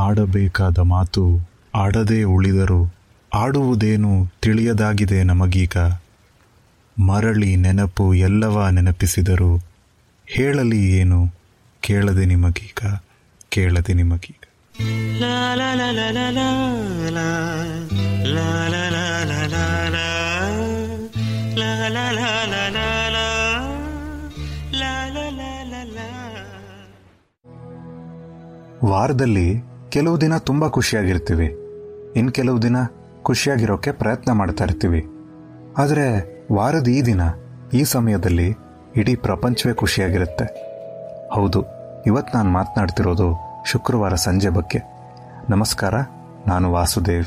ಆಡಬೇಕಾದ ಮಾತು ಆಡದೆ ಉಳಿದರು ಆಡುವುದೇನು ತಿಳಿಯದಾಗಿದೆ ನಮಗೀಗ ಮರಳಿ ನೆನಪು ಎಲ್ಲವ ನೆನಪಿಸಿದರು ಹೇಳಲಿ ಏನು ಕೇಳದೆ ನಿಮಗೀಗ ಕೇಳದೆ ನಿಮಗೀಗ ವಾರದಲ್ಲಿ ಕೆಲವು ದಿನ ತುಂಬ ಖುಷಿಯಾಗಿರ್ತೀವಿ. ಇನ್ನು ಕೆಲವು ದಿನ ಖುಷಿಯಾಗಿರೋಕ್ಕೆ ಪ್ರಯತ್ನ ಮಾಡ್ತಾ ಇರ್ತೀವಿ. ಆದರೆ ವಾರದ ಈ ದಿನ, ಈ ಸಮಯದಲ್ಲಿ ಇಡೀ ಪ್ರಪಂಚವೇ ಖುಷಿಯಾಗಿರುತ್ತೆ. ಹೌದು ಇವತ್ತು ನಾನು ಮಾತನಾಡ್ತಿರೋದು ಶುಕ್ರವಾರ ಸಂಜೆ ಬಗ್ಗೆ. ನಮಸ್ಕಾರ, ನಾನು ವಾಸುದೇವ್.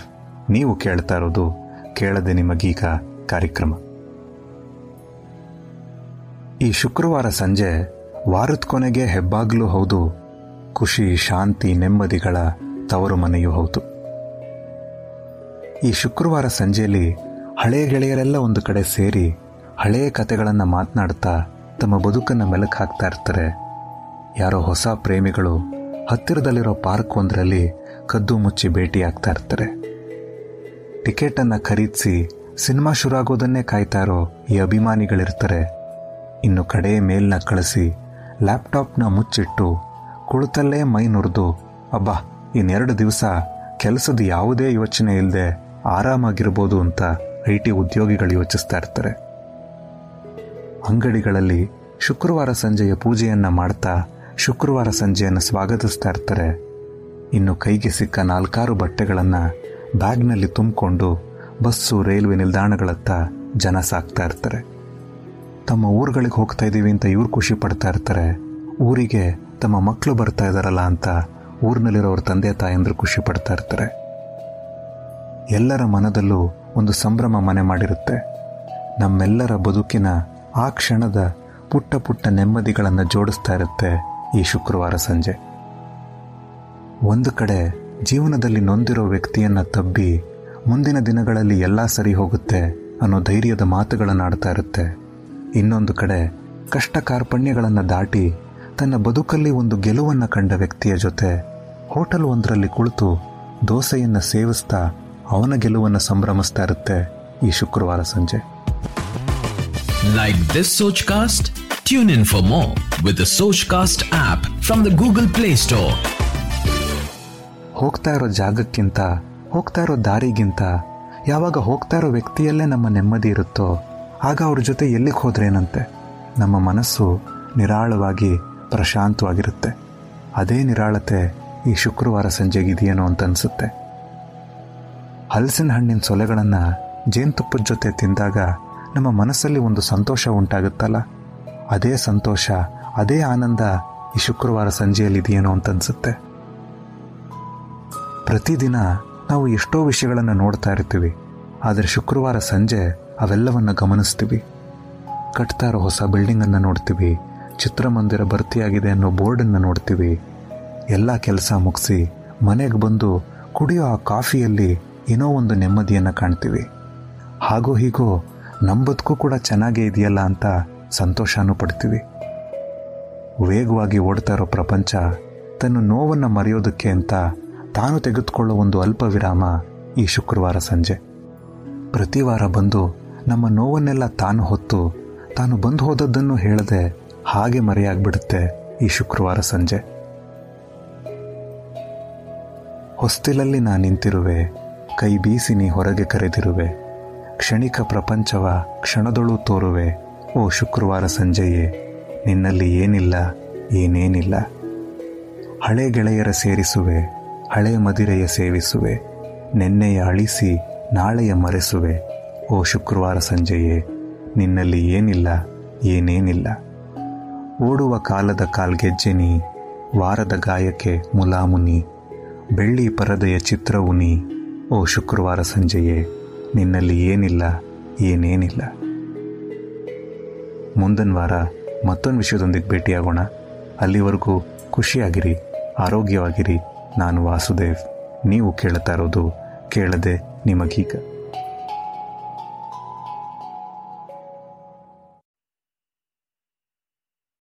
ನೀವು ಕೇಳ್ತಾ ಇರೋದು ಕೇಳದೆ ನಿಮಗೀಗ ಕಾರ್ಯಕ್ರಮ. ಈ ಶುಕ್ರವಾರ ಸಂಜೆ ವಾರದ ಕೊನೆಗೆ ಹೆಬ್ಬಾಗ್ಲೂ ಹೌದು ಖುಷಿ, ಶಾಂತಿ, ನೆಮ್ಮದಿಗಳ ತವರು ಮನೆಯೂ ಹೌದು. ಈ ಶುಕ್ರವಾರ ಸಂಜೆಯಲ್ಲಿ ಹಳೆಯ ಗೆಳೆಯರೆಲ್ಲ ಒಂದು ಕಡೆ ಸೇರಿ ಹಳೆಯ ಕತೆಗಳನ್ನು ಮಾತನಾಡ್ತಾ ತಮ್ಮ ಬದುಕನ್ನು ಮೆಲುಕು ಹಾಕ್ತಾ ಇರ್ತಾರೆ. ಯಾರೋ ಹೊಸ ಪ್ರೇಮಿಗಳು ಹತ್ತಿರದಲ್ಲಿರೋ ಪಾರ್ಕ್ ಒಂದರಲ್ಲಿ ಕದ್ದು ಮುಚ್ಚಿ ಭೇಟಿಯಾಗ್ತಾ ಇರ್ತಾರೆ. ಟಿಕೆಟನ್ನು ಖರೀದಿಸಿ ಸಿನಿಮಾ ಶುರುವಾಗೋದನ್ನೇ ಕಾಯ್ತಾ ಇರೋ ಈ ಅಭಿಮಾನಿಗಳಿರ್ತಾರೆ. ಇನ್ನು ಕಡೆ ಮೇಲ್ನ ಕಳಿಸಿ ಲ್ಯಾಪ್ಟಾಪ್ನ ಮುಚ್ಚಿಟ್ಟು ಕುಳಿತಲ್ಲೇ ಮೈ ನುರಿದು, ಅಬ್ಬಾ, ಇನ್ನೆರಡು ದಿವಸ ಕೆಲಸದ ಯಾವುದೇ ಯೋಚನೆ ಇಲ್ಲದೆ ಆರಾಮಾಗಿರ್ಬೋದು ಅಂತ ಐ ಟಿ ಉದ್ಯೋಗಿಗಳು ಯೋಚಿಸ್ತಾ ಇರ್ತಾರೆ. ಅಂಗಡಿಗಳಲ್ಲಿ ಶುಕ್ರವಾರ ಸಂಜೆಯ ಪೂಜೆಯನ್ನು ಮಾಡ್ತಾ ಶುಕ್ರವಾರ ಸಂಜೆಯನ್ನು ಸ್ವಾಗತಿಸ್ತಾ ಇರ್ತಾರೆ. ಇನ್ನು ಕೈಗೆ ಸಿಕ್ಕ ನಾಲ್ಕಾರು ಬಟ್ಟೆಗಳನ್ನು ಬ್ಯಾಗ್ನಲ್ಲಿ ತುಂಬಿಕೊಂಡು ಬಸ್ಸು, ರೈಲ್ವೆ ನಿಲ್ದಾಣಗಳತ್ತ ಜನ ಸಾಕ್ತಾ ಇರ್ತಾರೆ. ತಮ್ಮ ಊರುಗಳಿಗೆ ಹೋಗ್ತಾ ಇದ್ದೀವಿ ಅಂತ ಇವ್ರು ಖುಷಿ ಪಡ್ತಾ ಇರ್ತಾರೆ. ಊರಿಗೆ ತಮ್ಮ ಮಕ್ಕಳು ಬರ್ತಾ ಇದ್ದಾರಲ್ಲ ಅಂತ ಊರಿನಲ್ಲಿರೋರ ತಂದೆ ತಾಯಂದರು ಖುಷಿ ಪಡ್ತಾ ಇರ್ತಾರೆ. ಎಲ್ಲರ ಮನದಲ್ಲೂ ಒಂದು ಸಂಭ್ರಮ ಮನೆ ಮಾಡಿರುತ್ತೆ. ನಮ್ಮೆಲ್ಲರ ಬದುಕಿನ ಆ ಕ್ಷಣದ ಪುಟ್ಟ ಪುಟ್ಟ ನೆಮ್ಮದಿಗಳನ್ನು ಜೋಡಿಸ್ತಾ ಇರುತ್ತೆ ಈ ಶುಕ್ರವಾರ ಸಂಜೆ. ಒಂದು ಕಡೆ ಜೀವನದಲ್ಲಿ ನೊಂದಿರೋ ವ್ಯಕ್ತಿಯನ್ನ ತಬ್ಬಿ ಮುಂದಿನ ದಿನಗಳಲ್ಲಿ ಎಲ್ಲ ಸರಿ ಹೋಗುತ್ತೆ ಅನ್ನೋ ಧೈರ್ಯದ ಮಾತುಗಳನ್ನು ಆಡ್ತಾ ಇರುತ್ತೆ. ಇನ್ನೊಂದು ಕಡೆ ಕಷ್ಟ ಕಾರ್ಪಣ್ಯಗಳನ್ನು ದಾಟಿ ತನ್ನ ಬದುಕಲ್ಲಿ ಒಂದು ಗೆಲುವನ್ನು ಕಂಡ ವ್ಯಕ್ತಿಯ ಜೊತೆ ಹೋಟೆಲ್ ಒಂದರಲ್ಲಿ ಕುಳಿತು ದೋಸೆಯನ್ನು ಸೇವಿಸ್ತಾ ಅವನ ಗೆಲುವನ್ನು ಸಂಭ್ರಮಿಸ್ತಾ ಇರುತ್ತೆ ಈ ಶುಕ್ರವಾರ ಸಂಜೆ. Like this Sochcast tune in for more with Sochcast app from the Google Play Store ಹೋಗ್ತಾ ಇರೋ ಜಾಗಕ್ಕಿಂತ ಹೋಗ್ತಾ ಇರೋ ದಾರಿಗಿಂತ ಯಾವಾಗ ಹೋಗ್ತಾ ಇರೋ ವ್ಯಕ್ತಿಯಲ್ಲೇ ನಮ್ಮ ನೆಮ್ಮದಿ ಇರುತ್ತೋ ಆಗ ಅವ್ರ ಜೊತೆ ಎಲ್ಲಿಗೆ ಹೋದ್ರೇನಂತೆ? ನಮ್ಮ ಮನಸ್ಸು ನಿರಾಳವಾಗಿ ಪ್ರಶಾಂತವಾಗಿರುತ್ತೆ. ಅದೇ ನಿರಾಳತೆ ಈ ಶುಕ್ರವಾರ ಸಂಜೆಗಿದೆಯೇನೋ ಅಂತ ಅನಿಸುತ್ತೆ ಹಲಸಿನ ಹಣ್ಣಿನ ಸೊಲೆಗಳನ್ನು ಜೇನುತುಪ್ಪದ ಜೊತೆ ತಿಂದಾಗ ನಮ್ಮ ಮನಸ್ಸಲ್ಲಿ ಒಂದು ಸಂತೋಷ ಉಂಟಾಗುತ್ತಲ್ಲ? ಅದೇ ಸಂತೋಷ, ಅದೇ ಆನಂದ ಈ ಶುಕ್ರವಾರ ಸಂಜೆಯಲ್ಲಿದೆಯೇನೋ ಅಂತ ಅನಿಸುತ್ತೆ ಪ್ರತಿದಿನ ನಾವು ಎಷ್ಟೋ ವಿಷಯಗಳನ್ನು ನೋಡ್ತಾ ಇರ್ತೀವಿ, ಆದರೆ ಶುಕ್ರವಾರ ಸಂಜೆ ಅವೆಲ್ಲವನ್ನು ಗಮನಿಸ್ತೀವಿ. ಕಟ್ತಾ ಇರೋ ಹೊಸ ಬಿಲ್ಡಿಂಗನ್ನು ನೋಡ್ತೀವಿ ಚಿತ್ರಮಂದಿರ ಭರ್ತಿಯಾಗಿದೆ ಅನ್ನೋ ಬೋರ್ಡನ್ನು ನೋಡ್ತೀವಿ. ಎಲ್ಲ ಕೆಲಸ ಮುಗಿಸಿ ಮನೆಗೆ ಬಂದು ಕುಡಿಯೋ ಆ ಕಾಫಿಯಲ್ಲಿ ಏನೋ ಒಂದು ನೆಮ್ಮದಿಯನ್ನು ಕಾಣ್ತೀವಿ. ಹಾಗೋ ಹೀಗೋ ನಂಬದಕ್ಕೂ ಬದುಕು ಕೂಡ ಚೆನ್ನಾಗೇ ಇದೆಯಲ್ಲ ಅಂತ ಸಂತೋಷನೂ ಪಡ್ತೀವಿ. ವೇಗವಾಗಿ ಓಡ್ತಾ ಇರೋ ಪ್ರಪಂಚ ತನ್ನ ನೋವನ್ನು ಮರೆಯೋದಕ್ಕೆ ಅಂತ ತಾನು ತೆಗೆದುಕೊಳ್ಳೋ ಒಂದು ಅಲ್ಪ ವಿರಾಮ ಈ ಶುಕ್ರವಾರ ಸಂಜೆ. ಪ್ರತಿ ವಾರ ಬಂದು ನಮ್ಮ ನೋವನ್ನೆಲ್ಲ ತಾನು ಹೊತ್ತು ತಾನು ಬಂದು ಹೋದದ್ದನ್ನು ಹೇಳದೆ ಹಾಗೆ ಮರೆಯಾಗ್ಬಿಡುತ್ತೆ ಈ ಶುಕ್ರವಾರ ಸಂಜೆ. ಹೊಸ್ತಿಲಲ್ಲಿ ನಾ ನಿಂತಿರುವೆ, ಕೈ ಬೀಸಿ ನೀ ಹೊರಗೆ ಕರೆದಿರುವೆ. ಕ್ಷಣಿಕ ಪ್ರಪಂಚವ ಕ್ಷಣದೊಳು ತೋರುವೆ, ಓ ಶುಕ್ರವಾರ ಸಂಜೆಯೇ, ನಿನ್ನಲ್ಲಿ ಏನಿಲ್ಲ, ಏನೇನಿಲ್ಲ. ಹಳೆ ಗೆಳೆಯರ ಸೇರಿಸುವೆ, ಹಳೆ ಮದಿರೆಯ ಸೇವಿಸುವೆ, ನೆನ್ನೆಯ ಅಳಿಸಿ, ನಾಳೆಯ ಮರೆಸುವೆ, ಓ ಶುಕ್ರವಾರ ಸಂಜೆಯೇ, ನಿನ್ನಲ್ಲಿ ಏನಿಲ್ಲ, ಏನೇನಿಲ್ಲ. ಓಡುವ ಕಾಲದ ಕಾಲ್ಗೆಜ್ಜೆನಿ, ವಾರದ ಗಾಯಕ್ಕೆ ಮುಲಾಮುನಿ, ಬೆಳ್ಳಿ ಪರದೆಯ ಚಿತ್ರವುನಿ, ಓ ಶುಕ್ರವಾರ ಸಂಜೆಯೇ, ನಿನ್ನಲ್ಲಿ ಏನಿಲ್ಲ, ಏನೇನಿಲ್ಲ. ಮುಂದಿನ ವಾರ ಮತ್ತೊಂದು ವಿಷಯದೊಂದಿಗೆ ಭೇಟಿಯಾಗೋಣ. ಅಲ್ಲಿವರೆಗೂ ಖುಷಿಯಾಗಿರಿ, ಆರೋಗ್ಯವಾಗಿರಿ. ನಾನು ವಾಸುದೇವ್. ನೀವು ಕೇಳ್ತಾ ಇರೋದು ಕೇಳದೆ ನಿಮಗೀಗ.